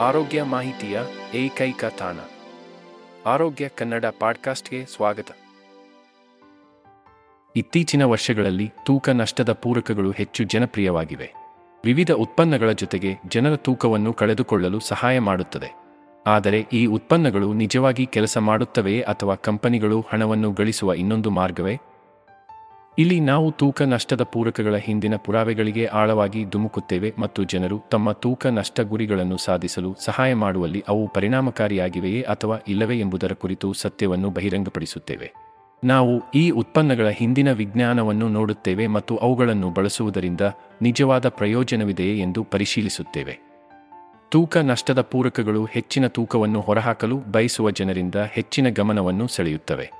ಆರೋಗ್ಯ ಮಾಹಿತಿಯ ಏಕೈಕ ತಾಣ. ಆರೋಗ್ಯ ಕನ್ನಡ ಪಾಡ್ಕಾಸ್ಟ್ಗೆ ಸ್ವಾಗತ. ಇತ್ತೀಚಿನ ವರ್ಷಗಳಲ್ಲಿ ತೂಕ ನಷ್ಟದ ಪೂರಕಗಳು ಹೆಚ್ಚು ಜನಪ್ರಿಯವಾಗಿವೆ. ವಿವಿಧ ಉತ್ಪನ್ನಗಳ ಜೊತೆಗೆ ಜನರ ತೂಕವನ್ನು ಕಳೆದುಕೊಳ್ಳಲು ಸಹಾಯ ಮಾಡುತ್ತದೆ. ಆದರೆ ಈ ಉತ್ಪನ್ನಗಳು ನಿಜವಾಗಿ ಕೆಲಸ ಮಾಡುತ್ತವೆಯೇ ಅಥವಾ ಕಂಪನಿಗಳು ಹಣವನ್ನು ಗಳಿಸುವ ಇನ್ನೊಂದು ಮಾರ್ಗವೇ? ಇಲ್ಲಿ ನಾವು ತೂಕ ನಷ್ಟದ ಪೂರಕಗಳ ಹಿಂದಿನ ಪುರಾವೆಗಳಿಗೆ ಆಳವಾಗಿ ಧುಮುಕುತ್ತೇವೆ ಮತ್ತು ಜನರು ತಮ್ಮ ತೂಕ ನಷ್ಟ ಗುರಿಗಳನ್ನು ಸಾಧಿಸಲು ಸಹಾಯ ಮಾಡುವಲ್ಲಿ ಅವು ಪರಿಣಾಮಕಾರಿಯಾಗಿವೆಯೇ ಅಥವಾ ಇಲ್ಲವೇ ಎಂಬುದರ ಕುರಿತು ಸತ್ಯವನ್ನು ಬಹಿರಂಗಪಡಿಸುತ್ತೇವೆ. ನಾವು ಈ ಉತ್ಪನ್ನಗಳ ಹಿಂದಿನ ವಿಜ್ಞಾನವನ್ನು ನೋಡುತ್ತೇವೆ ಮತ್ತು ಅವುಗಳನ್ನು ಬಳಸುವುದರಿಂದ ನಿಜವಾದ ಪ್ರಯೋಜನವಿದೆಯೇ ಎಂದು ಪರಿಶೀಲಿಸುತ್ತೇವೆ. ತೂಕ ನಷ್ಟದ ಪೂರಕಗಳು ಹೆಚ್ಚಿನ ತೂಕವನ್ನು ಹೊರಹಾಕಲು ಬಯಸುವ ಜನರಿಂದ ಹೆಚ್ಚಿನ ಗಮನವನ್ನು ಸೆಳೆಯುತ್ತವೆ.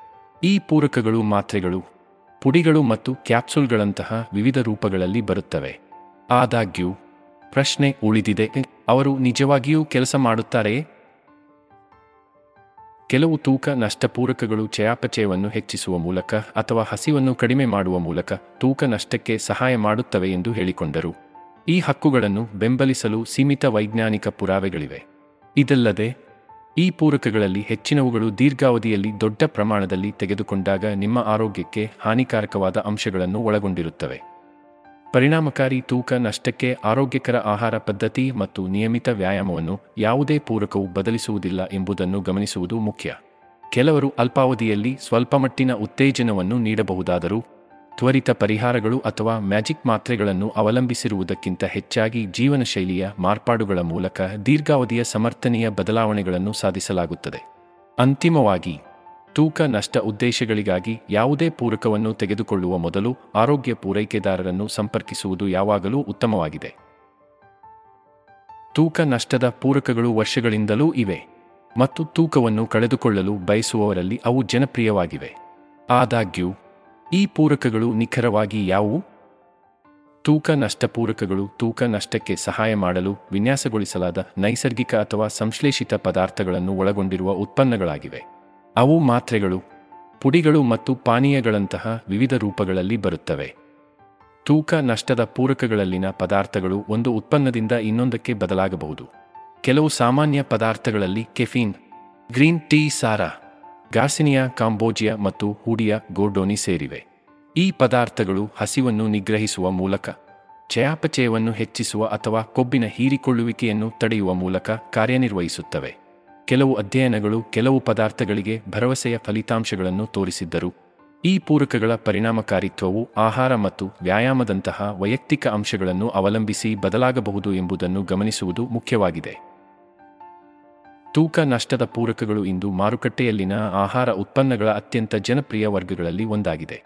ಈ ಪೂರಕಗಳು ಮಾತ್ರೆಗಳು ಪುಡಿಗಳು ಮತ್ತು ಕ್ಯಾಪ್ಸೂಲ್ಗಳಂತಹ ವಿವಿಧ ರೂಪಗಳಲ್ಲಿ ಬರುತ್ತವೆ. ಆದಾಗ್ಯೂ, ಪ್ರಶ್ನೆ ಉಳಿದಿದೆ ಅವರು ನಿಜವಾಗಿಯೂ ಕೆಲಸ ಮಾಡುತ್ತಾರೆಯೇ ಕೆಲವು ತೂಕ ನಷ್ಟಪೂರಕಗಳು ಚಯಾಪಚಯವನ್ನು ಹೆಚ್ಚಿಸುವ ಮೂಲಕ ಅಥವಾ ಹಸಿವನ್ನು ಕಡಿಮೆ ಮಾಡುವ ಮೂಲಕ ತೂಕ ನಷ್ಟಕ್ಕೆ ಸಹಾಯ ಮಾಡುತ್ತವೆ ಎಂದು ಹೇಳಿಕೊಂಡರು. ಈ ಹಕ್ಕುಗಳನ್ನು ಬೆಂಬಲಿಸಲು ಸೀಮಿತ ವೈಜ್ಞಾನಿಕ ಪುರಾವೆಗಳಿವೆ. ಇದಲ್ಲದೆ ಈ ಪೂರಕಗಳಲ್ಲಿ ಹೆಚ್ಚಿನವುಗಳು ದೀರ್ಘಾವಧಿಯಲ್ಲಿ ದೊಡ್ಡ ಪ್ರಮಾಣದಲ್ಲಿ ತೆಗೆದುಕೊಂಡಾಗ ನಿಮ್ಮ ಆರೋಗ್ಯಕ್ಕೆ ಹಾನಿಕಾರಕವಾದ ಅಂಶಗಳನ್ನು ಒಳಗೊಂಡಿರುತ್ತವೆ. ಪರಿಣಾಮಕಾರಿ ತೂಕ ನಷ್ಟಕ್ಕೆ ಆರೋಗ್ಯಕರ ಆಹಾರ ಪದ್ಧತಿ ಮತ್ತು ನಿಯಮಿತ ವ್ಯಾಯಾಮವನ್ನು ಯಾವುದೇ ಪೂರಕವು ಬದಲಿಸುವುದಿಲ್ಲ ಎಂಬುದನ್ನು ಗಮನಿಸುವುದು ಮುಖ್ಯ. ಕೆಲವರು ಅಲ್ಪಾವಧಿಯಲ್ಲಿ ಸ್ವಲ್ಪಮಟ್ಟಿನ ಉತ್ತೇಜನವನ್ನು ನೀಡಬಹುದಾದರೂ ತ್ವರಿತ ಪರಿಹಾರಗಳು ಅಥವಾ ಮ್ಯಾಜಿಕ್ ಮಾತ್ರೆಗಳನ್ನು ಅವಲಂಬಿಸಿರುವುದಕ್ಕಿಂತ ಹೆಚ್ಚಾಗಿ ಜೀವನಶೈಲಿಯ ಮಾರ್ಪಾಡುಗಳ ಮೂಲಕ ದೀರ್ಘಾವಧಿಯ ಸಮರ್ಥನೀಯ ಬದಲಾವಣೆಗಳನ್ನು ಸಾಧಿಸಲಾಗುತ್ತದೆ. ಅಂತಿಮವಾಗಿ, ತೂಕ ನಷ್ಟ ಉದ್ದೇಶಗಳಿಗಾಗಿ ಯಾವುದೇ ಪೂರಕವನ್ನು ತೆಗೆದುಕೊಳ್ಳುವ ಮೊದಲು ಆರೋಗ್ಯ ಪೂರೈಕೆದಾರರನ್ನು ಸಂಪರ್ಕಿಸುವುದು ಯಾವಾಗಲೂ ಉತ್ತಮವಾಗಿದೆ. ತೂಕ ನಷ್ಟದ ಪೂರಕಗಳು ವರ್ಷಗಳಿಂದಲೂ ಇವೆ ಮತ್ತು ತೂಕವನ್ನು ಕಳೆದುಕೊಳ್ಳಲು ಬಯಸುವವರಲ್ಲಿ ಅವು ಜನಪ್ರಿಯವಾಗಿವೆ. ಆದಾಗ್ಯೂ ಈ ಪೂರಕಗಳು ನಿಖರವಾಗಿ ಯಾವುವು? ತೂಕ ನಷ್ಟ ಪೂರಕಗಳು ತೂಕ ನಷ್ಟಕ್ಕೆ ಸಹಾಯ ಮಾಡಲು ವಿನ್ಯಾಸಗೊಳಿಸಲಾದ ನೈಸರ್ಗಿಕ ಅಥವಾ ಸಂಶ್ಲೇಷಿತ ಪದಾರ್ಥಗಳನ್ನು ಒಳಗೊಂಡಿರುವ ಉತ್ಪನ್ನಗಳಾಗಿವೆ. ಅವು ಮಾತ್ರೆಗಳು, ಪುಡಿಗಳು ಮತ್ತು ಪಾನೀಯಗಳಂತಹ ವಿವಿಧ ರೂಪಗಳಲ್ಲಿ ಬರುತ್ತವೆ. ತೂಕ ನಷ್ಟದ ಪೂರಕಗಳಲ್ಲಿನ ಪದಾರ್ಥಗಳು ಒಂದು ಉತ್ಪನ್ನದಿಂದ ಇನ್ನೊಂದಕ್ಕೆ ಬದಲಾಗಬಹುದು. ಕೆಲವು ಸಾಮಾನ್ಯ ಪದಾರ್ಥಗಳಲ್ಲಿ ಕೆಫೀನ್, ಗ್ರೀನ್ ಟೀ ಸಾರಾ ಗಾರ್ಸಿನಿಯಾ, ಕಾಂಬೋಜಿಯಾ ಮತ್ತು ಹೂಡಿಯ ಗೋರ್ಡೋನಿ ಸೇರಿವೆ. ಈ ಪದಾರ್ಥಗಳು ಹಸಿವನ್ನು ನಿಗ್ರಹಿಸುವ ಮೂಲಕ, ಚಯಾಪಚಯವನ್ನು ಹೆಚ್ಚಿಸುವ ಅಥವಾ ಕೊಬ್ಬಿನ ಹೀರಿಕೊಳ್ಳುವಿಕೆಯನ್ನು ತಡೆಯುವ ಮೂಲಕ ಕಾರ್ಯನಿರ್ವಹಿಸುತ್ತವೆ. ಕೆಲವು ಅಧ್ಯಯನಗಳು ಕೆಲವು ಪದಾರ್ಥಗಳಿಗೆ ಭರವಸೆಯ ಫಲಿತಾಂಶಗಳನ್ನು ತೋರಿಸಿದ್ದರು, ಈ ಪೂರಕಗಳ ಪರಿಣಾಮಕಾರಿತ್ವವು ಆಹಾರ ಮತ್ತು ವ್ಯಾಯಾಮದಂತಹ ವೈಯಕ್ತಿಕ ಅಂಶಗಳನ್ನು ಅವಲಂಬಿಸಿ ಬದಲಾಗಬಹುದು ಎಂಬುದನ್ನು ಗಮನಿಸುವುದು ಮುಖ್ಯವಾಗಿದೆ. ತೂಕ ನಷ್ಟದ ಪೂರಕಗಳು ಇಂದು ಮಾರುಕಟ್ಟೆಯಲ್ಲಿನ ಆಹಾರ ಉತ್ಪನ್ನಗಳ ಅತ್ಯಂತ ಜನಪ್ರಿಯ ವರ್ಗಗಳಲ್ಲಿ ಒಂದಾಗಿದೆ.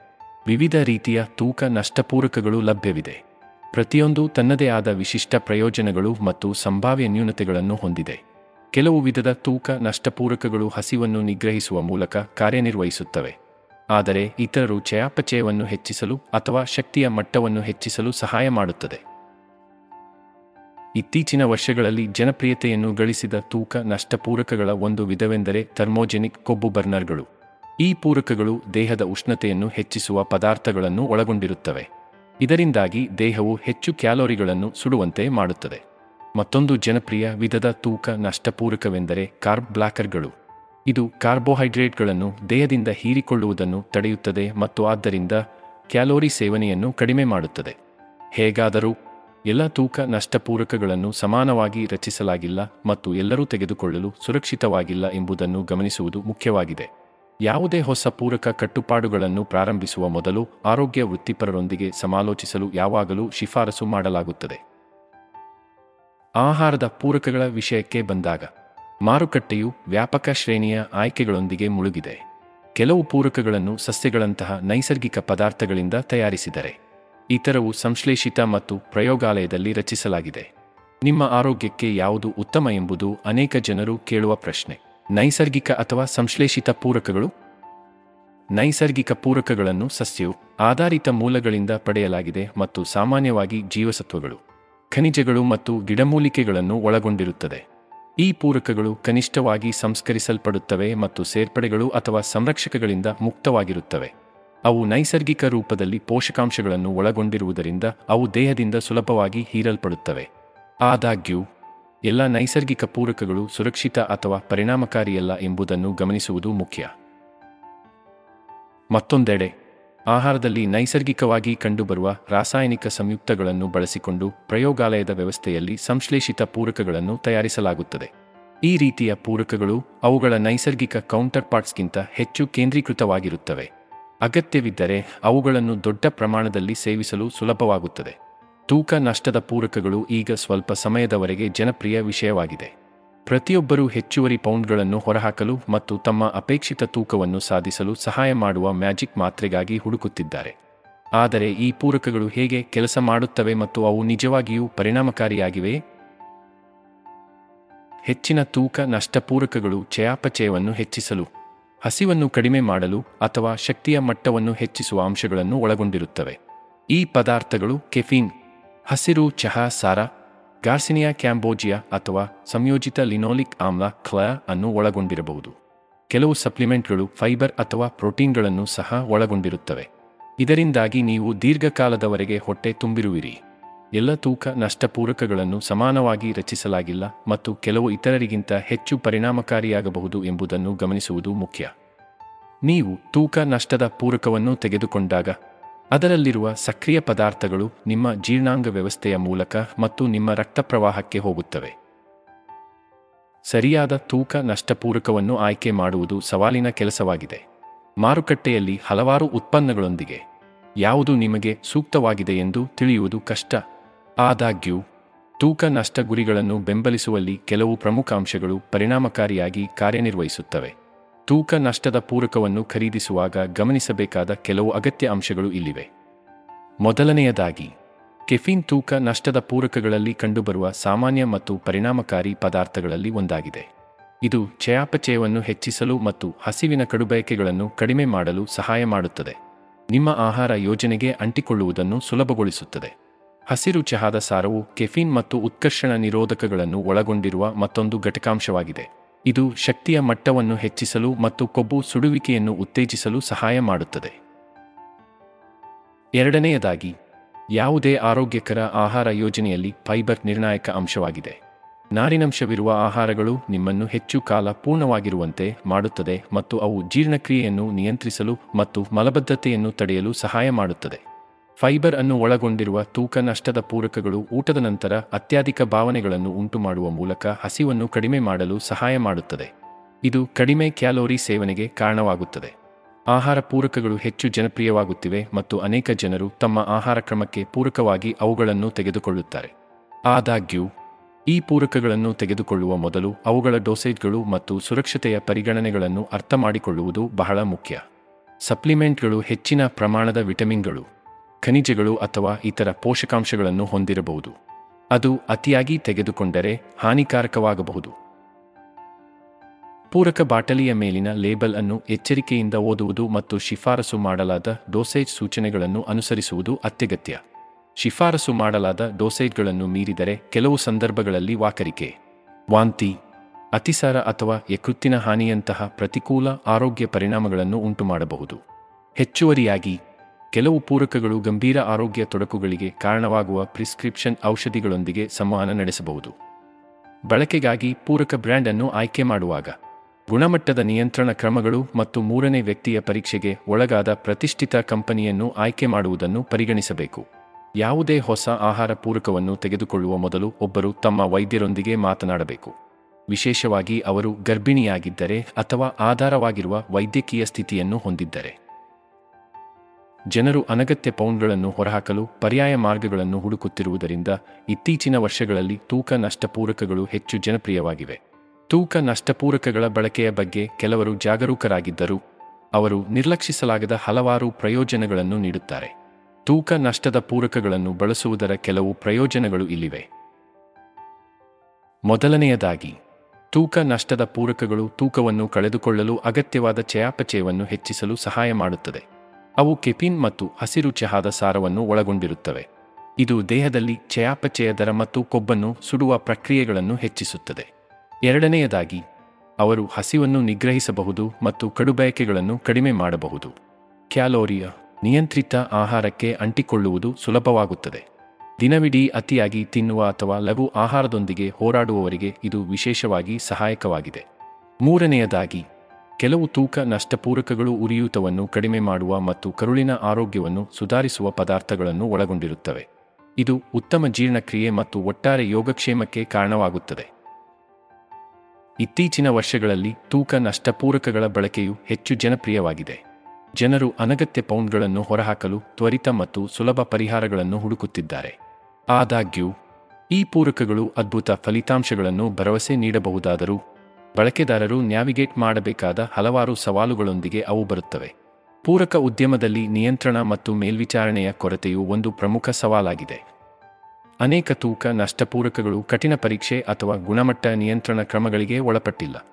ವಿವಿಧ ರೀತಿಯ ತೂಕ ನಷ್ಟಪೂರಕಗಳು ಲಭ್ಯವಿದೆ. ಪ್ರತಿಯೊಂದು ತನ್ನದೇ ಆದ ವಿಶಿಷ್ಟ ಪ್ರಯೋಜನಗಳು ಮತ್ತು ಸಂಭಾವ್ಯ ನ್ಯೂನತೆಗಳನ್ನು ಹೊಂದಿದೆ. ಕೆಲವು ವಿಧದ ತೂಕ ನಷ್ಟಪೂರಕಗಳು ಹಸಿವನ್ನು ನಿಗ್ರಹಿಸುವ ಮೂಲಕ ಕಾರ್ಯನಿರ್ವಹಿಸುತ್ತವೆ. ಆದರೆ ಇತರರು ಚಯಾಪಚಯವನ್ನು ಹೆಚ್ಚಿಸಲು ಅಥವಾ ಶಕ್ತಿಯ ಮಟ್ಟವನ್ನು ಹೆಚ್ಚಿಸಲು ಸಹಾಯ ಮಾಡುತ್ತದೆ. ಇತ್ತೀಚಿನ ವರ್ಷಗಳಲ್ಲಿ ಜನಪ್ರಿಯತೆಯನ್ನು ಗಳಿಸಿದ ತೂಕ ನಷ್ಟಪೂರಕಗಳ ಒಂದು ವಿಧವೆಂದರೆ ಥರ್ಮೋಜೆನಿಕ್ ಕೊಬ್ಬು ಬರ್ನರ್ಗಳು. ಈ ಪೂರಕಗಳು ದೇಹದ ಉಷ್ಣತೆಯನ್ನು ಹೆಚ್ಚಿಸುವ ಪದಾರ್ಥಗಳನ್ನು ಒಳಗೊಂಡಿರುತ್ತವೆ. ಇದರಿಂದಾಗಿ ದೇಹವು ಹೆಚ್ಚು ಕ್ಯಾಲೋರಿಗಳನ್ನು ಸುಡುವಂತೆ ಮಾಡುತ್ತದೆ. ಮತ್ತೊಂದು ಜನಪ್ರಿಯ ವಿಧದ ತೂಕ ನಷ್ಟಪೂರಕವೆಂದರೆ ಕಾರ್ಬ್ ಬ್ಲಾಕರ್ಗಳು ಇದು ಕಾರ್ಬೋಹೈಡ್ರೇಟ್ಗಳನ್ನು ದೇಹದಿಂದ ಹೀರಿಕೊಳ್ಳುವುದನ್ನು ತಡೆಯುತ್ತದೆ ಮತ್ತು ಆದ್ದರಿಂದ ಕ್ಯಾಲೋರಿ ಸೇವನೆಯನ್ನು ಕಡಿಮೆ ಮಾಡುತ್ತದೆ. ಹೇಗಾದರೂ ಎಲ್ಲ ತೂಕ ನಷ್ಟಪೂರಕಗಳನ್ನು ಸಮಾನವಾಗಿ ರಚಿಸಲಾಗಿಲ್ಲ ಮತ್ತು ಎಲ್ಲರೂ ತೆಗೆದುಕೊಳ್ಳಲು ಸುರಕ್ಷಿತವಾಗಿಲ್ಲ ಎಂಬುದನ್ನು ಗಮನಿಸುವುದು ಮುಖ್ಯವಾಗಿದೆ. ಯಾವುದೇ ಹೊಸ ಪೂರಕ ಕಟ್ಟುಪಾಡುಗಳನ್ನು ಪ್ರಾರಂಭಿಸುವ ಮೊದಲು ಆರೋಗ್ಯ ವೃತ್ತಿಪರರೊಂದಿಗೆ ಸಮಾಲೋಚಿಸಲು ಯಾವಾಗಲೂ ಶಿಫಾರಸು ಮಾಡಲಾಗುತ್ತದೆ. ಆಹಾರದ ಪೂರಕಗಳ ವಿಷಯಕ್ಕೆ ಬಂದಾಗ, ಮಾರುಕಟ್ಟೆಯು ವ್ಯಾಪಕ ಶ್ರೇಣಿಯ ಆಯ್ಕೆಗಳೊಂದಿಗೆ ಮುಳುಗಿದೆ. ಕೆಲವು ಪೂರಕಗಳನ್ನು ಸಸ್ಯಗಳಂತಹ ನೈಸರ್ಗಿಕ ಪದಾರ್ಥಗಳಿಂದ ತಯಾರಿಸಿದರೆ ಇತರವು ಸಂಶ್ಲೇಷಿತ ಮತ್ತು ಪ್ರಯೋಗಾಲಯದಲ್ಲಿ ರಚಿಸಲಾಗಿದೆ. ನಿಮ್ಮ ಆರೋಗ್ಯಕ್ಕೆ ಯಾವುದು ಉತ್ತಮ ಎಂಬುದು ಅನೇಕ ಜನರು ಕೇಳುವ ಪ್ರಶ್ನೆ. ನೈಸರ್ಗಿಕ ಅಥವಾ ಸಂಶ್ಲೇಷಿತ ಪೂರಕಗಳು? ನೈಸರ್ಗಿಕ ಪೂರಕಗಳನ್ನು ಸಸ್ಯವು ಆಧಾರಿತ ಮೂಲಗಳಿಂದ ಪಡೆಯಲಾಗಿದೆ ಮತ್ತು ಸಾಮಾನ್ಯವಾಗಿ ಜೀವಸತ್ವಗಳು, ಖನಿಜಗಳು ಮತ್ತು ಗಿಡಮೂಲಿಕೆಗಳನ್ನು ಒಳಗೊಂಡಿರುತ್ತದೆ. ಈ ಪೂರಕಗಳು ಕನಿಷ್ಠವಾಗಿ ಸಂಸ್ಕರಿಸಲ್ಪಡುತ್ತವೆ ಮತ್ತು ಸೇರ್ಪಡೆಗಳು ಅಥವಾ ಸಂರಕ್ಷಕಗಳಿಂದ ಮುಕ್ತವಾಗಿರುತ್ತವೆ. ಅವು ನೈಸರ್ಗಿಕ ರೂಪದಲ್ಲಿ ಪೋಷಕಾಂಶಗಳನ್ನು ಒಳಗೊಂಡಿರುವುದರಿಂದ ಅವು ದೇಹದಿಂದ ಸುಲಭವಾಗಿ ಹೀರಲ್ಪಡುತ್ತವೆ. ಆದಾಗ್ಯೂ, ಎಲ್ಲ ನೈಸರ್ಗಿಕ ಪೂರಕಗಳು ಸುರಕ್ಷಿತ ಅಥವಾ ಪರಿಣಾಮಕಾರಿಯಲ್ಲ ಎಂಬುದನ್ನು ಗಮನಿಸುವುದು ಮುಖ್ಯ. ಮತ್ತೊಂದೆಡೆ, ಆಹಾರದಲ್ಲಿ ನೈಸರ್ಗಿಕವಾಗಿ ಕಂಡುಬರುವ ರಾಸಾಯನಿಕ ಸಂಯುಕ್ತಗಳನ್ನು ಬಳಸಿಕೊಂಡು ಪ್ರಯೋಗಾಲಯದ ವ್ಯವಸ್ಥೆಯಲ್ಲಿ ಸಂಶ್ಲೇಷಿತ ಪೂರಕಗಳನ್ನು ತಯಾರಿಸಲಾಗುತ್ತದೆ. ಈ ರೀತಿಯ ಪೂರಕಗಳು ಅವುಗಳ ನೈಸರ್ಗಿಕ ಕೌಂಟರ್ಪಾರ್ಟ್ಸ್ಗಿಂತ ಹೆಚ್ಚು ಕೇಂದ್ರೀಕೃತವಾಗಿರುತ್ತವೆ. ಅಗತ್ಯವಿದ್ದರೆ ಅವುಗಳನ್ನು ದೊಡ್ಡ ಪ್ರಮಾಣದಲ್ಲಿ ಸೇವಿಸಲು ಸುಲಭವಾಗುತ್ತದೆ. ತೂಕ ನಷ್ಟದ ಪೂರಕಗಳು ಈಗ ಸ್ವಲ್ಪ ಸಮಯದವರೆಗೆ ಜನಪ್ರಿಯ ವಿಷಯವಾಗಿದೆ. ಪ್ರತಿಯೊಬ್ಬರೂ ಹೆಚ್ಚುವರಿ ಪೌಂಡ್ಗಳನ್ನು ಹೊರಹಾಕಲು ಮತ್ತು ತಮ್ಮ ಅಪೇಕ್ಷಿತ ತೂಕವನ್ನು ಸಾಧಿಸಲು ಸಹಾಯ ಮಾಡುವ ಮ್ಯಾಜಿಕ್ ಮಾತ್ರೆಗಾಗಿ ಹುಡುಕುತ್ತಿದ್ದಾರೆ. ಆದರೆ ಈ ಪೂರಕಗಳು ಹೇಗೆ ಕೆಲಸ ಮಾಡುತ್ತವೆ ಮತ್ತು ಅವು ನಿಜವಾಗಿಯೂ ಪರಿಣಾಮಕಾರಿಯಾಗಿವೆ ಹೆಚ್ಚಿನ ತೂಕ ನಷ್ಟ ಪೂರಕಗಳು ಚಯಾಪಚಯವನ್ನು ಹೆಚ್ಚಿಸಲು ಹಸಿವನ್ನು ಕಡಿಮೆ ಮಾಡಲು ಅಥವಾ ಶಕ್ತಿಯ ಮಟ್ಟವನ್ನು ಹೆಚ್ಚಿಸುವ ಅಂಶಗಳನ್ನು ಒಳಗೊಂಡಿರುತ್ತವೆ. ಈ ಪದಾರ್ಥಗಳು ಕೆಫೀನ್, ಹಸಿರು ಚಹಾ ಸಾರ, ಗಾರ್ಸಿನಿಯಾ ಕ್ಯಾಂಬೋಜಿಯಾ ಅಥವಾ ಸಂಯೋಜಿತ ಲಿನೋಲಿಕ್ ಆಮ್ಲ ಕ್ಲ ಅನ್ನು ಒಳಗೊಂಡಿರಬಹುದು. ಕೆಲವು ಸಪ್ಲಿಮೆಂಟ್ಗಳು ಫೈಬರ್ ಅಥವಾ ಪ್ರೋಟೀನ್ಗಳನ್ನು ಸಹ ಒಳಗೊಂಡಿರುತ್ತವೆ. ಇದರಿಂದಾಗಿ ನೀವು ದೀರ್ಘಕಾಲದವರೆಗೆ ಹೊಟ್ಟೆ ತುಂಬಿರುವಿರಿ. ಎಲ್ಲ ತೂಕ ನಷ್ಟಪೂರಕಗಳನ್ನು ಸಮಾನವಾಗಿ ರಚಿಸಲಾಗಿಲ್ಲ ಮತ್ತು ಕೆಲವು ಇತರರಿಗಿಂತ ಹೆಚ್ಚು ಪರಿಣಾಮಕಾರಿಯಾಗಬಹುದು ಎಂಬುದನ್ನು ಗಮನಿಸುವುದು ಮುಖ್ಯ. ನೀವು ತೂಕ ನಷ್ಟದ ಪೂರಕವನ್ನು ತೆಗೆದುಕೊಂಡಾಗ, ಅದರಲ್ಲಿರುವ ಸಕ್ರಿಯ ಪದಾರ್ಥಗಳು ನಿಮ್ಮ ಜೀರ್ಣಾಂಗ ವ್ಯವಸ್ಥೆಯ ಮೂಲಕ ಮತ್ತು ನಿಮ್ಮ ರಕ್ತ ಪ್ರವಾಹಕ್ಕೆ ಹೋಗುತ್ತವೆ. ಸರಿಯಾದ ತೂಕ ನಷ್ಟಪೂರಕವನ್ನು ಆಯ್ಕೆ ಮಾಡುವುದು ಸವಾಲಿನ ಕೆಲಸವಾಗಿದೆ. ಮಾರುಕಟ್ಟೆಯಲ್ಲಿ ಹಲವಾರು ಉತ್ಪನ್ನಗಳೊಂದಿಗೆ, ಯಾವುದು ನಿಮಗೆ ಸೂಕ್ತವಾಗಿದೆ ಎಂದು ತಿಳಿಯುವುದು ಕಷ್ಟ. ಆದಾಗ್ಯೂ, ತೂಕ ನಷ್ಟ ಗುರಿಗಳನ್ನು ಬೆಂಬಲಿಸುವಲ್ಲಿ ಕೆಲವು ಪ್ರಮುಖ ಅಂಶಗಳು ಪರಿಣಾಮಕಾರಿಯಾಗಿ ಕಾರ್ಯನಿರ್ವಹಿಸುತ್ತವೆ. ತೂಕ ನಷ್ಟದ ಪೂರಕವನ್ನು ಖರೀದಿಸುವಾಗ ಗಮನಿಸಬೇಕಾದ ಕೆಲವು ಅಗತ್ಯ ಅಂಶಗಳು ಇಲ್ಲಿವೆ. ಮೊದಲನೆಯದಾಗಿ, ಕೆಫಿನ್ ತೂಕ ನಷ್ಟದ ಪೂರಕಗಳಲ್ಲಿ ಕಂಡುಬರುವ ಸಾಮಾನ್ಯ ಮತ್ತು ಪರಿಣಾಮಕಾರಿ ಪದಾರ್ಥಗಳಲ್ಲಿ ಒಂದಾಗಿದೆ. ಇದು ಚಯಾಪಚಯವನ್ನು ಹೆಚ್ಚಿಸಲು ಮತ್ತು ಹಸಿವಿನ ಕಡುಬಯಕೆಗಳನ್ನು ಕಡಿಮೆ ಮಾಡಲು ಸಹಾಯ ಮಾಡುತ್ತದೆ. ನಿಮ್ಮ ಆಹಾರ ಯೋಜನೆಗೆ ಅಂಟಿಕೊಳ್ಳುವುದನ್ನು ಸುಲಭಗೊಳಿಸುತ್ತದೆ. ಹಸಿರು ಚಹಾದ ಸಾರವು ಕೆಫಿನ್ ಮತ್ತು ಉತ್ಕರ್ಷಣ ನಿರೋಧಕಗಳನ್ನು ಒಳಗೊಂಡಿರುವ ಮತ್ತೊಂದು ಘಟಕಾಂಶವಾಗಿದೆ. ಇದು ಶಕ್ತಿಯ ಮಟ್ಟವನ್ನು ಹೆಚ್ಚಿಸಲು ಮತ್ತು ಕೊಬ್ಬು ಸುಡುವಿಕೆಯನ್ನು ಉತ್ತೇಜಿಸಲು ಸಹಾಯ ಮಾಡುತ್ತದೆ. ಎರಡನೆಯದಾಗಿ, ಯಾವುದೇ ಆರೋಗ್ಯಕರ ಆಹಾರ ಯೋಜನೆಯಲ್ಲಿ ಫೈಬರ್ ನಿರ್ಣಾಯಕ ಅಂಶವಾಗಿದೆ. ನಾರಿನಂಶವಿರುವ ಆಹಾರಗಳು ನಿಮ್ಮನ್ನು ಹೆಚ್ಚು ಕಾಲ ಪೂರ್ಣವಾಗಿರುವಂತೆ ಮಾಡುತ್ತದೆ ಮತ್ತು ಅವು ಜೀರ್ಣಕ್ರಿಯೆಯನ್ನು ನಿಯಂತ್ರಿಸಲು ಮತ್ತು ಮಲಬದ್ಧತೆಯನ್ನು ತಡೆಯಲು ಸಹಾಯ ಮಾಡುತ್ತದೆ. ಫೈಬರ್ ಅನ್ನು ಒಳಗೊಂಡಿರುವ ತೂಕ ನಷ್ಟದ ಪೂರಕಗಳು ಊಟದ ನಂತರ ಅತ್ಯಧಿಕ ಭಾವನೆಗಳನ್ನು ಉಂಟುಮಾಡುವ ಮೂಲಕ ಹಸಿವನ್ನು ಕಡಿಮೆ ಮಾಡಲು ಸಹಾಯ ಮಾಡುತ್ತದೆ. ಇದು ಕಡಿಮೆ ಕ್ಯಾಲೋರಿ ಸೇವನೆಗೆ ಕಾರಣವಾಗುತ್ತದೆ. ಆಹಾರ ಪೂರಕಗಳು ಹೆಚ್ಚು ಜನಪ್ರಿಯವಾಗುತ್ತಿವೆ ಮತ್ತು ಅನೇಕ ಜನರು ತಮ್ಮ ಆಹಾರ ಕ್ರಮಕ್ಕೆ ಪೂರಕವಾಗಿ ಅವುಗಳನ್ನು ತೆಗೆದುಕೊಳ್ಳುತ್ತಾರೆ. ಆದಾಗ್ಯೂ, ಈ ಪೂರಕಗಳನ್ನು ತೆಗೆದುಕೊಳ್ಳುವ ಮೊದಲು ಅವುಗಳ ಡೋಸೇಜ್ಗಳು ಮತ್ತು ಸುರಕ್ಷತೆಯ ಪರಿಗಣನೆಗಳನ್ನು ಅರ್ಥಮಾಡಿಕೊಳ್ಳುವುದು ಬಹಳ ಮುಖ್ಯ. ಸಪ್ಲಿಮೆಂಟ್ಗಳು ಹೆಚ್ಚಿನ ಪ್ರಮಾಣದ ವಿಟಮಿನ್ಗಳು. ಖನಿಜಗಳು ಅಥವಾ ಇತರ ಪೋಷಕಾಂಶಗಳನ್ನು ಹೊಂದಿರಬಹುದು. ಅದು ಅತಿಯಾಗಿ ತೆಗೆದುಕೊಂಡರೆ ಹಾನಿಕಾರಕವಾಗಬಹುದು. ಪೂರಕ ಬಾಟಲಿಯ ಮೇಲಿನ ಲೇಬಲ್ ಅನ್ನು ಎಚ್ಚರಿಕೆಯಿಂದ ಓದುವುದು ಮತ್ತು ಶಿಫಾರಸು ಮಾಡಲಾದ ಡೋಸೇಜ್ ಸೂಚನೆಗಳನ್ನು ಅನುಸರಿಸುವುದು ಅತ್ಯಗತ್ಯ. ಶಿಫಾರಸು ಮಾಡಲಾದ ಡೋಸೇಜ್ಗಳನ್ನು ಮೀರಿದರೆ ಕೆಲವು ಸಂದರ್ಭಗಳಲ್ಲಿ ವಾಕರಿಕೆ, ವಾಂತಿ, ಅತಿಸಾರ ಅಥವಾ ಯಕೃತ್ತಿನ ಹಾನಿಯಂತಹ ಪ್ರತಿಕೂಲ ಆರೋಗ್ಯ ಪರಿಣಾಮಗಳನ್ನು ಉಂಟುಮಾಡಬಹುದು. ಹೆಚ್ಚುವರಿಯಾಗಿ ಕೆಲವು ಪೂರಕಗಳು ಗಂಭೀರ ಆರೋಗ್ಯ ತೊಡಕುಗಳಿಗೆ ಕಾರಣವಾಗುವ ಪ್ರಿಸ್ಕ್ರಿಪ್ಷನ್ ಔಷಧಿಗಳೊಂದಿಗೆ ಸಂವಹನ ನಡೆಸಬಹುದು. ಬಳಕೆಗಾಗಿ ಪೂರಕ ಬ್ರ್ಯಾಂಡ್ ಅನ್ನು ಆಯ್ಕೆ ಮಾಡುವಾಗ, ಗುಣಮಟ್ಟದ ನಿಯಂತ್ರಣ ಕ್ರಮಗಳು ಮತ್ತು ಮೂರನೇ ವ್ಯಕ್ತಿಯ ಪರೀಕ್ಷೆಗೆ ಒಳಗಾದ ಪ್ರತಿಷ್ಠಿತ ಕಂಪನಿಯನ್ನು ಆಯ್ಕೆ ಮಾಡುವುದನ್ನು ಪರಿಗಣಿಸಬೇಕು. ಯಾವುದೇ ಹೊಸ ಆಹಾರ ಪೂರಕವನ್ನು ತೆಗೆದುಕೊಳ್ಳುವ ಮೊದಲು ಒಬ್ಬರು ತಮ್ಮ ವೈದ್ಯರೊಂದಿಗೆ ಮಾತನಾಡಬೇಕು. ವಿಶೇಷವಾಗಿ ಅವರು ಗರ್ಭಿಣಿಯಾಗಿದ್ದರೆ ಅಥವಾ ಆಧಾರವಾಗಿರುವ ವೈದ್ಯಕೀಯ ಸ್ಥಿತಿಯನ್ನು ಹೊಂದಿದ್ದರೆ. ಜನರು ಅನಗತ್ಯ ಪೌಂಡ್ಗಳನ್ನು ಹೊರಹಾಕಲು ಪರ್ಯಾಯ ಮಾರ್ಗಗಳನ್ನು ಹುಡುಕುತ್ತಿರುವುದರಿಂದ ಇತ್ತೀಚಿನ ವರ್ಷಗಳಲ್ಲಿ ತೂಕ ನಷ್ಟಪೂರಕಗಳು ಹೆಚ್ಚು ಜನಪ್ರಿಯವಾಗಿವೆ. ತೂಕ ನಷ್ಟಪೂರಕಗಳ ಬಳಕೆಯ ಬಗ್ಗೆ ಕೆಲವರು ಜಾಗರೂಕರಾಗಿದ್ದರು ಅವರು ನಿರ್ಲಕ್ಷಿಸಲಾಗದ ಹಲವಾರು ಪ್ರಯೋಜನಗಳನ್ನು ನೀಡುತ್ತಾರೆ. ತೂಕ ನಷ್ಟದ ಪೂರಕಗಳನ್ನು ಬಳಸುವುದರ ಕೆಲವು ಪ್ರಯೋಜನಗಳು ಇಲ್ಲಿವೆ. ಮೊದಲನೆಯದಾಗಿ, ತೂಕ ನಷ್ಟದ ಪೂರಕಗಳು ತೂಕವನ್ನು ಕಳೆದುಕೊಳ್ಳಲು ಅಗತ್ಯವಾದ ಚಯಾಪಚಯವನ್ನು ಹೆಚ್ಚಿಸಲು ಸಹಾಯ ಮಾಡುತ್ತದೆ. ಅವು ಕೆಪಿನ್ ಮತ್ತು ಹಸಿರು ಚಹಾದ ಸಾರವನ್ನು ಒಳಗೊಂಡಿರುತ್ತವೆ. ಇದು ದೇಹದಲ್ಲಿ ಚಯಾಪಚಯ ದರ ಮತ್ತು ಕೊಬ್ಬನ್ನು ಸುಡುವ ಪ್ರಕ್ರಿಯೆಗಳನ್ನು ಹೆಚ್ಚಿಸುತ್ತದೆ. ಎರಡನೆಯದಾಗಿ, ಅವರು ಹಸಿವನ್ನು ನಿಗ್ರಹಿಸಬಹುದು ಮತ್ತು ಕಡುಬಯಕೆಗಳನ್ನು ಕಡಿಮೆ ಮಾಡಬಹುದು. ಕ್ಯಾಲೋರಿಯ ನಿಯಂತ್ರಿತ ಆಹಾರಕ್ಕೆ ಅಂಟಿಕೊಳ್ಳುವುದು ಸುಲಭವಾಗುತ್ತದೆ. ದಿನವಿಡೀ ಅತಿಯಾಗಿ ತಿನ್ನುವ ಅಥವಾ ಲಘು ಆಹಾರದೊಂದಿಗೆ ಹೋರಾಡುವವರಿಗೆ ಇದು ವಿಶೇಷವಾಗಿ ಸಹಾಯಕವಾಗಿದೆ. ಮೂರನೆಯದಾಗಿ ಕೆಲವು ತೂಕ ನಷ್ಟಪೂರಕಗಳು ಉರಿಯೂತವನ್ನು ಕಡಿಮೆ ಮಾಡುವ ಮತ್ತು ಕರುಳಿನ ಆರೋಗ್ಯವನ್ನು ಸುಧಾರಿಸುವ ಪದಾರ್ಥಗಳನ್ನು ಒಳಗೊಂಡಿರುತ್ತವೆ. ಇದು ಉತ್ತಮ ಜೀರ್ಣಕ್ರಿಯೆ ಮತ್ತು ಒಟ್ಟಾರೆ ಯೋಗಕ್ಷೇಮಕ್ಕೆ ಕಾರಣವಾಗುತ್ತದೆ. ಇತ್ತೀಚಿನ ವರ್ಷಗಳಲ್ಲಿ ತೂಕ ನಷ್ಟಪೂರಕಗಳ ಬಳಕೆಯು ಹೆಚ್ಚು ಜನಪ್ರಿಯವಾಗಿದೆ. ಜನರು ಅನಗತ್ಯ ಪೌಂಡ್ಗಳನ್ನು ಹೊರಹಾಕಲು ತ್ವರಿತ ಮತ್ತು ಸುಲಭ ಪರಿಹಾರಗಳನ್ನು ಹುಡುಕುತ್ತಿದ್ದಾರೆ. ಆದಾಗ್ಯೂ, ಈ ಪೂರಕಗಳು ಅದ್ಭುತ ಫಲಿತಾಂಶಗಳನ್ನು ಭರವಸೆ ನೀಡಬಹುದಾದರೂ ಬಳಕೆದಾರರು ನ್ಯಾವಿಗೇಟ್ ಮಾಡಬೇಕಾದ ಹಲವಾರು ಸವಾಲುಗಳೊಂದಿಗೆ ಅವು ಬರುತ್ತವೆ. ಪೂರಕ ಉದ್ಯಮದಲ್ಲಿ ನಿಯಂತ್ರಣ ಮತ್ತು ಮೇಲ್ವಿಚಾರಣೆಯ ಕೊರತೆಯು ಒಂದು ಪ್ರಮುಖ ಸವಾಲಾಗಿದೆ. ಅನೇಕ ತೂಕ ನಷ್ಟಪೂರಕಗಳು ಕಠಿಣ ಪರೀಕ್ಷೆ ಅಥವಾ ಗುಣಮಟ್ಟ ನಿಯಂತ್ರಣ ಕ್ರಮಗಳಿಗೆ ಒಳಪಟ್ಟಿಲ್ಲ.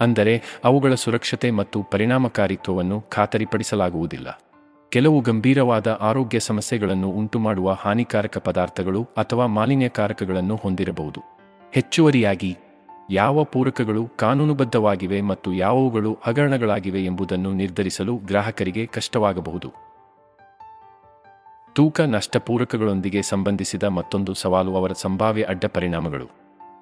ಅಂದರೆ ಅವುಗಳ ಸುರಕ್ಷತೆ ಮತ್ತು ಪರಿಣಾಮಕಾರಿತ್ವವನ್ನು ಖಾತರಿಪಡಿಸಲಾಗುವುದಿಲ್ಲ. ಕೆಲವು ಗಂಭೀರವಾದ ಆರೋಗ್ಯ ಸಮಸ್ಯೆಗಳನ್ನು ಉಂಟುಮಾಡುವ ಹಾನಿಕಾರಕ ಪದಾರ್ಥಗಳು ಅಥವಾ ಮಾಲಿನ್ಯಕಾರಕಗಳನ್ನು ಹೊಂದಿರಬಹುದು. ಹೆಚ್ಚುವರಿಯಾಗಿ ಯಾವ ಪೂರಕಗಳು ಕಾನೂನುಬದ್ಧವಾಗಿವೆ ಮತ್ತು ಯಾವುವುಗಳು ಹಗರಣಗಳಾಗಿವೆ ಎಂಬುದನ್ನು ನಿರ್ಧರಿಸಲು ಗ್ರಾಹಕರಿಗೆ ಕಷ್ಟವಾಗಬಹುದು. ತೂಕ ನಷ್ಟಪೂರಕಗಳೊಂದಿಗೆ ಸಂಬಂಧಿಸಿದ ಮತ್ತೊಂದು ಸವಾಲು ಅವರ ಸಂಭಾವ್ಯ ಅಡ್ಡ ಪರಿಣಾಮಗಳು.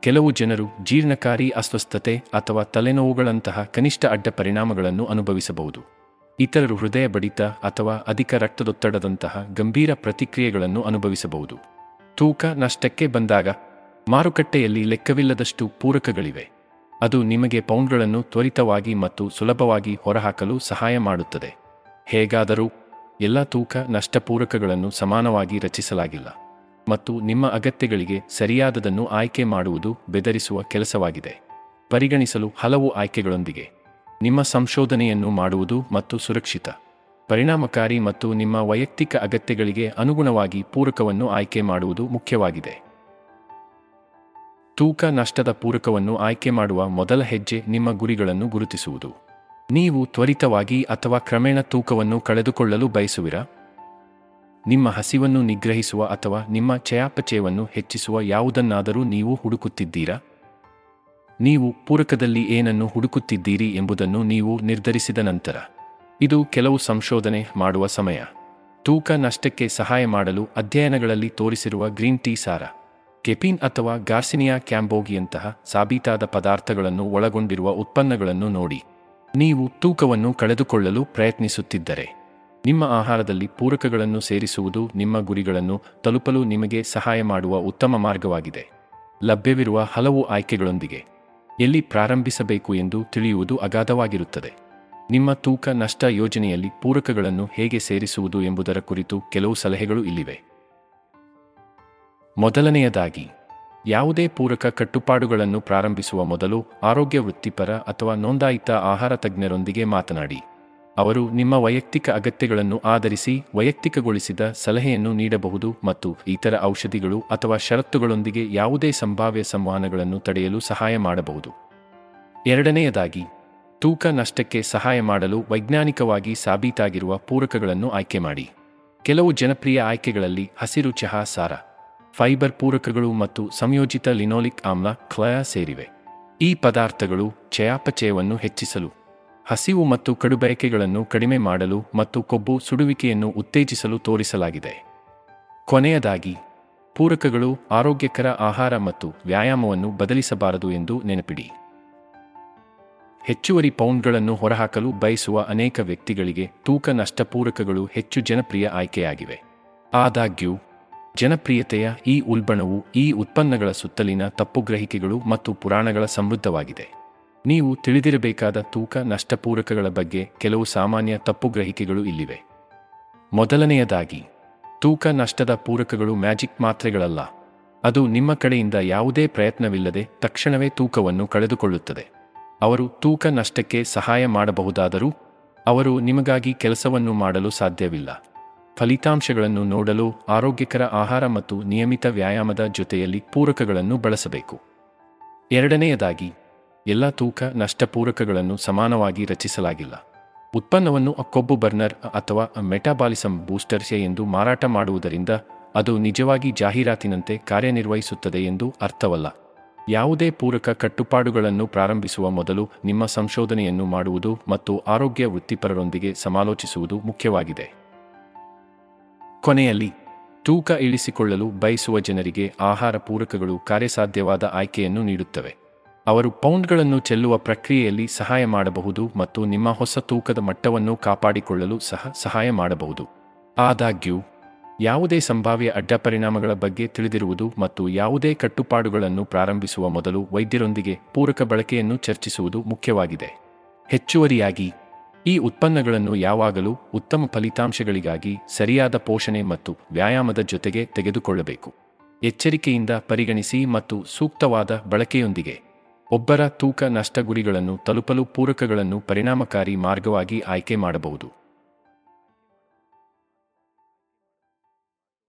ಕೆಲವು ಜನರು ಜೀರ್ಣಕಾರಿ ಅಸ್ವಸ್ಥತೆ ಅಥವಾ ತಲೆನೋವುಗಳಂತಹ ಕನಿಷ್ಠ ಅಡ್ಡ ಪರಿಣಾಮಗಳನ್ನು ಅನುಭವಿಸಬಹುದು. ಇತರರು ಹೃದಯ ಬಡಿತ ಅಥವಾ ಅಧಿಕ ರಕ್ತದೊತ್ತಡದಂತಹ ಗಂಭೀರ ಪ್ರತಿಕ್ರಿಯೆಗಳನ್ನು ಅನುಭವಿಸಬಹುದು. ತೂಕ ನಷ್ಟಕ್ಕೆ ಬಂದಾಗ ಮಾರುಕಟ್ಟೆಯಲ್ಲಿ ಲೆಕ್ಕವಿಲ್ಲದಷ್ಟು ಪೂರಕಗಳಿವೆ. ಅದು ನಿಮಗೆ ಪೌಂಡ್ಗಳನ್ನು ತ್ವರಿತವಾಗಿ ಮತ್ತು ಸುಲಭವಾಗಿ ಹೊರಹಾಕಲು ಸಹಾಯ ಮಾಡುತ್ತದೆ. ಹೇಗಾದರೂ, ಎಲ್ಲ ತೂಕ ನಷ್ಟಪೂರಕಗಳನ್ನು ಸಮಾನವಾಗಿ ರಚಿಸಲಾಗಿಲ್ಲ ಮತ್ತು ನಿಮ್ಮ ಅಗತ್ಯಗಳಿಗೆ ಸರಿಯಾದದನ್ನು ಆಯ್ಕೆ ಮಾಡುವುದು ಬೆದರಿಸುವ ಕೆಲಸವಾಗಿದೆ. ಪರಿಗಣಿಸಲು ಹಲವು ಆಯ್ಕೆಗಳೊಂದಿಗೆ. ನಿಮ್ಮ ಸಂಶೋಧನೆಯನ್ನು ಮಾಡುವುದು ಮತ್ತು ಸುರಕ್ಷಿತ, ಪರಿಣಾಮಕಾರಿ ಮತ್ತು ನಿಮ್ಮ ವೈಯಕ್ತಿಕ ಅಗತ್ಯಗಳಿಗೆ ಅನುಗುಣವಾಗಿ ಪೂರಕವನ್ನು ಆಯ್ಕೆ ಮಾಡುವುದು ಮುಖ್ಯವಾಗಿದೆ. ತೂಕ ನಷ್ಟದ ಪೂರಕವನ್ನು ಆಯ್ಕೆ ಮಾಡುವ ಮೊದಲ ಹೆಜ್ಜೆ ನಿಮ್ಮ ಗುರಿಗಳನ್ನು ಗುರುತಿಸುವುದು. ನೀವು ತ್ವರಿತವಾಗಿ ಅಥವಾ ಕ್ರಮೇಣ ತೂಕವನ್ನು ಕಳೆದುಕೊಳ್ಳಲು ಬಯಸುವಿರಾ? ನಿಮ್ಮ ಹಸಿವನ್ನು ನಿಗ್ರಹಿಸುವ ಅಥವಾ ನಿಮ್ಮ ಚಯಾಪಚಯವನ್ನು ಹೆಚ್ಚಿಸುವ ಯಾವುದನ್ನಾದರೂ ನೀವು ಹುಡುಕುತ್ತಿದ್ದೀರಾ? ನೀವು ಪೂರಕದಲ್ಲಿ ಏನನ್ನು ಹುಡುಕುತ್ತಿದ್ದೀರಿ ಎಂಬುದನ್ನು ನೀವು ನಿರ್ಧರಿಸಿದ ನಂತರ. ಇದು ಕೆಲವು ಸಂಶೋಧನೆ ಮಾಡುವ ಸಮಯ. ತೂಕ ನಷ್ಟಕ್ಕೆ ಸಹಾಯ ಮಾಡಲು ಅಧ್ಯಯನಗಳಲ್ಲಿ ತೋರಿಸಿರುವ ಗ್ರೀನ್ ಟೀ ಸಾರ. ಕೆಪಿನ್ ಅಥವಾ ಗಾರ್ಸಿನಿಯಾ ಕ್ಯಾಂಬೋಗಿಯಂತಹ ಸಾಬೀತಾದ ಪದಾರ್ಥಗಳನ್ನು ಒಳಗೊಂಡಿರುವ ಉತ್ಪನ್ನಗಳನ್ನು ನೋಡಿ. ನೀವು ತೂಕವನ್ನು ಕಳೆದುಕೊಳ್ಳಲು ಪ್ರಯತ್ನಿಸುತ್ತಿದ್ದರೆ. ನಿಮ್ಮ ಆಹಾರದಲ್ಲಿ ಪೂರಕಗಳನ್ನು ಸೇರಿಸುವುದು ನಿಮ್ಮ ಗುರಿಗಳನ್ನು ತಲುಪಲು ನಿಮಗೆ ಸಹಾಯ ಮಾಡುವ ಉತ್ತಮ ಮಾರ್ಗವಾಗಿದೆ. ಲಭ್ಯವಿರುವ ಹಲವು ಆಯ್ಕೆಗಳೊಂದಿಗೆ. ಎಲ್ಲಿ ಪ್ರಾರಂಭಿಸಬೇಕು ಎಂದು ತಿಳಿಯುವುದು ಅಗಾಧವಾಗಿರುತ್ತದೆ. ನಿಮ್ಮ ತೂಕ ನಷ್ಟ ಯೋಜನೆಯಲ್ಲಿ ಪೂರಕಗಳನ್ನು ಹೇಗೆ ಸೇರಿಸುವುದು ಎಂಬುದರ ಕುರಿತು ಕೆಲವು ಸಲಹೆಗಳು ಇಲ್ಲಿವೆ. ಮೊದಲನೆಯದಾಗಿ, ಯಾವುದೇ ಪೂರಕ ಕಟ್ಟುಪಾಡುಗಳನ್ನು ಪ್ರಾರಂಭಿಸುವ ಮೊದಲು ಆರೋಗ್ಯ ವೃತ್ತಿಪರ ಅಥವಾ ನೋಂದಾಯಿತ ಆಹಾರ ತಜ್ಞರೊಂದಿಗೆ ಮಾತನಾಡಿ. ಅವರು ನಿಮ್ಮ ವೈಯಕ್ತಿಕ ಅಗತ್ಯಗಳನ್ನು ಆಧರಿಸಿ ವೈಯಕ್ತಿಕಗೊಳಿಸಿದ ಸಲಹೆಯನ್ನು ನೀಡಬಹುದು ಮತ್ತು ಇತರ ಔಷಧಿಗಳು ಅಥವಾ ಷರತ್ತುಗಳೊಂದಿಗೆ ಯಾವುದೇ ಸಂಭಾವ್ಯ ಸಂವಹನಗಳನ್ನು ತಡೆಯಲು ಸಹಾಯ ಮಾಡಬಹುದು. ಎರಡನೆಯದಾಗಿ, ತೂಕ ನಷ್ಟಕ್ಕೆ ಸಹಾಯ ಮಾಡಲು ವೈಜ್ಞಾನಿಕವಾಗಿ ಸಾಬೀತಾಗಿರುವ ಪೂರಕಗಳನ್ನು ಆಯ್ಕೆ ಮಾಡಿ. ಕೆಲವು ಜನಪ್ರಿಯ ಆಯ್ಕೆಗಳಲ್ಲಿ ಹಸಿರು ಚಹಾ, ಸಾರ. ಫೈಬರ್ ಪೂರಕಗಳು ಮತ್ತು ಸಂಯೋಜಿತ ಲಿನೋಲಿಕ್ ಆಮ್ಲ ಕ್ಲಯ ಸೇರಿವೆ. ಈ ಪದಾರ್ಥಗಳು ಚಯಾಪಚಯವನ್ನು ಹೆಚ್ಚಿಸಲು, ಹಸಿವು ಮತ್ತು ಕಡುಬಯಕೆಗಳನ್ನು ಕಡಿಮೆ ಮಾಡಲು ಮತ್ತು ಕೊಬ್ಬು ಸುಡುವಿಕೆಯನ್ನು ಉತ್ತೇಜಿಸಲು ತೋರಿಸಲಾಗಿದೆ. ಕೊನೆಯದಾಗಿ, ಪೂರಕಗಳು ಆರೋಗ್ಯಕರ ಆಹಾರ ಮತ್ತು ವ್ಯಾಯಾಮವನ್ನು ಬದಲಿಸಬಾರದು ಎಂದು ನೆನಪಿಡಿ. ಹೆಚ್ಚುವರಿ ಪೌಂಡ್ಗಳನ್ನು ಹೊರಹಾಕಲು ಬಯಸುವ ಅನೇಕ ವ್ಯಕ್ತಿಗಳಿಗೆ ತೂಕ ನಷ್ಟ ಪೂರಕಗಳು ಹೆಚ್ಚು ಜನಪ್ರಿಯ ಆಯ್ಕೆಯಾಗಿವೆ. ಆದಾಗ್ಯೂ ಜನಪ್ರಿಯತೆಯ ಈ ಉಲ್ಬಣವು ಈ ಉತ್ಪನ್ನಗಳ ಸುತ್ತಲಿನ ತಪ್ಪುಗ್ರಹಿಕೆಗಳು ಮತ್ತು ಪುರಾಣಗಳ ಸಮೃದ್ಧವಾಗಿದೆ. ನೀವು ತಿಳಿದಿರಬೇಕಾದ ತೂಕ ನಷ್ಟಪೂರಕಗಳ ಬಗ್ಗೆ ಕೆಲವು ಸಾಮಾನ್ಯ ತಪ್ಪುಗ್ರಹಿಕೆಗಳು ಇಲ್ಲಿವೆ. ಮೊದಲನೆಯದಾಗಿ, ತೂಕ ನಷ್ಟದ ಪೂರಕಗಳು ಮ್ಯಾಜಿಕ್ ಮಾತ್ರೆಗಳಲ್ಲ. ಅದು ನಿಮ್ಮ ಕಡೆಯಿಂದ ಯಾವುದೇ ಪ್ರಯತ್ನವಿಲ್ಲದೆ ತಕ್ಷಣವೇ ತೂಕವನ್ನು ಕಳೆದುಕೊಳ್ಳುತ್ತದೆ. ಅವರು ತೂಕ ನಷ್ಟಕ್ಕೆ ಸಹಾಯ ಮಾಡಬಹುದಾದರೂ, ಅವರು ನಿಮಗಾಗಿ ಕೆಲಸವನ್ನು ಮಾಡಲು ಸಾಧ್ಯವಿಲ್ಲ. ಫಲಿತಾಂಶಗಳನ್ನು ನೋಡಲು ಆರೋಗ್ಯಕರ ಆಹಾರ ಮತ್ತು ನಿಯಮಿತ ವ್ಯಾಯಾಮದ ಜೊತೆಯಲ್ಲಿ ಪೂರಕಗಳನ್ನು ಬಳಸಬೇಕು. ಎರಡನೆಯದಾಗಿ, ಎಲ್ಲ ತೂಕ ನಷ್ಟ ಪೂರಕಗಳನ್ನು ಸಮಾನವಾಗಿ ರಚಿಸಲಾಗಿಲ್ಲ. ಉತ್ಪನ್ನವನ್ನು ಕೊಬ್ಬು ಬರ್ನರ್ ಅಥವಾ ಮೆಟಾಬಾಲಿಸಮ್ ಬೂಸ್ಟರ್ಸ್ ಎಂದು ಮಾರಾಟ ಮಾಡುವುದರಿಂದ ಅದು ನಿಜವಾಗಿ ಜಾಹೀರಾತಿನಂತೆ ಕಾರ್ಯನಿರ್ವಹಿಸುತ್ತದೆ ಎಂದು ಅರ್ಥವಲ್ಲ. ಯಾವುದೇ ಪೂರಕ ಕಟ್ಟುಪಾಡುಗಳನ್ನು ಪ್ರಾರಂಭಿಸುವ ಮೊದಲು ನಿಮ್ಮ ಸಂಶೋಧನೆಯನ್ನು ಮಾಡುವುದು ಮತ್ತು ಆರೋಗ್ಯ ವೃತ್ತಿಪರರೊಂದಿಗೆ ಸಮಾಲೋಚಿಸುವುದು ಮುಖ್ಯವಾಗಿದೆ. ಕೊನೆಯಲ್ಲಿ, ತೂಕ ಇಳಿಸಿಕೊಳ್ಳಲು ಬಯಸುವ ಜನರಿಗೆ ಆಹಾರ ಪೂರಕಗಳು ಕಾರ್ಯಸಾಧ್ಯವಾದ ಆಯ್ಕೆಯನ್ನು ನೀಡುತ್ತವೆ. ಅವರು ಪೌಂಡ್ಗಳನ್ನು ಚೆಲ್ಲುವ ಪ್ರಕ್ರಿಯೆಯಲ್ಲಿ ಸಹಾಯ ಮಾಡಬಹುದು ಮತ್ತು ನಿಮ್ಮ ಹೊಸ ತೂಕದ ಮಟ್ಟವನ್ನು ಕಾಪಾಡಿಕೊಳ್ಳಲು ಸಹ ಸಹಾಯ ಮಾಡಬಹುದು. ಆದಾಗ್ಯೂ, ಯಾವುದೇ ಸಂಭಾವ್ಯ ಅಡ್ಡಪರಿಣಾಮಗಳ ಬಗ್ಗೆ ತಿಳಿದಿರುವುದು ಮತ್ತು ಯಾವುದೇ ಕಟ್ಟುಪಾಡುಗಳನ್ನು ಪ್ರಾರಂಭಿಸುವ ಮೊದಲು ವೈದ್ಯರೊಂದಿಗೆ ಪೂರಕ ಬಳಕೆಯನ್ನು ಚರ್ಚಿಸುವುದು ಮುಖ್ಯವಾಗಿದೆ. ಹೆಚ್ಚುವರಿಯಾಗಿ ಈ ಉತ್ಪನ್ನಗಳನ್ನು ಯಾವಾಗಲೂ ಉತ್ತಮ ಫಲಿತಾಂಶಗಳಿಗಾಗಿ ಸರಿಯಾದ ಪೋಷಣೆ ಮತ್ತು ವ್ಯಾಯಾಮದ ಜೊತೆಗೆ ತೆಗೆದುಕೊಳ್ಳಬೇಕು. ಎಚ್ಚರಿಕೆಯಿಂದ ಪರಿಗಣಿಸಿ ಮತ್ತು ಸೂಕ್ತವಾದ ಬಳಕೆಯೊಂದಿಗೆ. ಒಬ್ಬರ ತೂಕ ನಷ್ಟ ಗುರಿಗಳನ್ನು ತಲುಪಲು ಪೂರಕಗಳನ್ನು ಪರಿಣಾಮಕಾರಿ ಮಾರ್ಗವಾಗಿ ಆಯ್ಕೆ ಮಾಡಬಹುದು.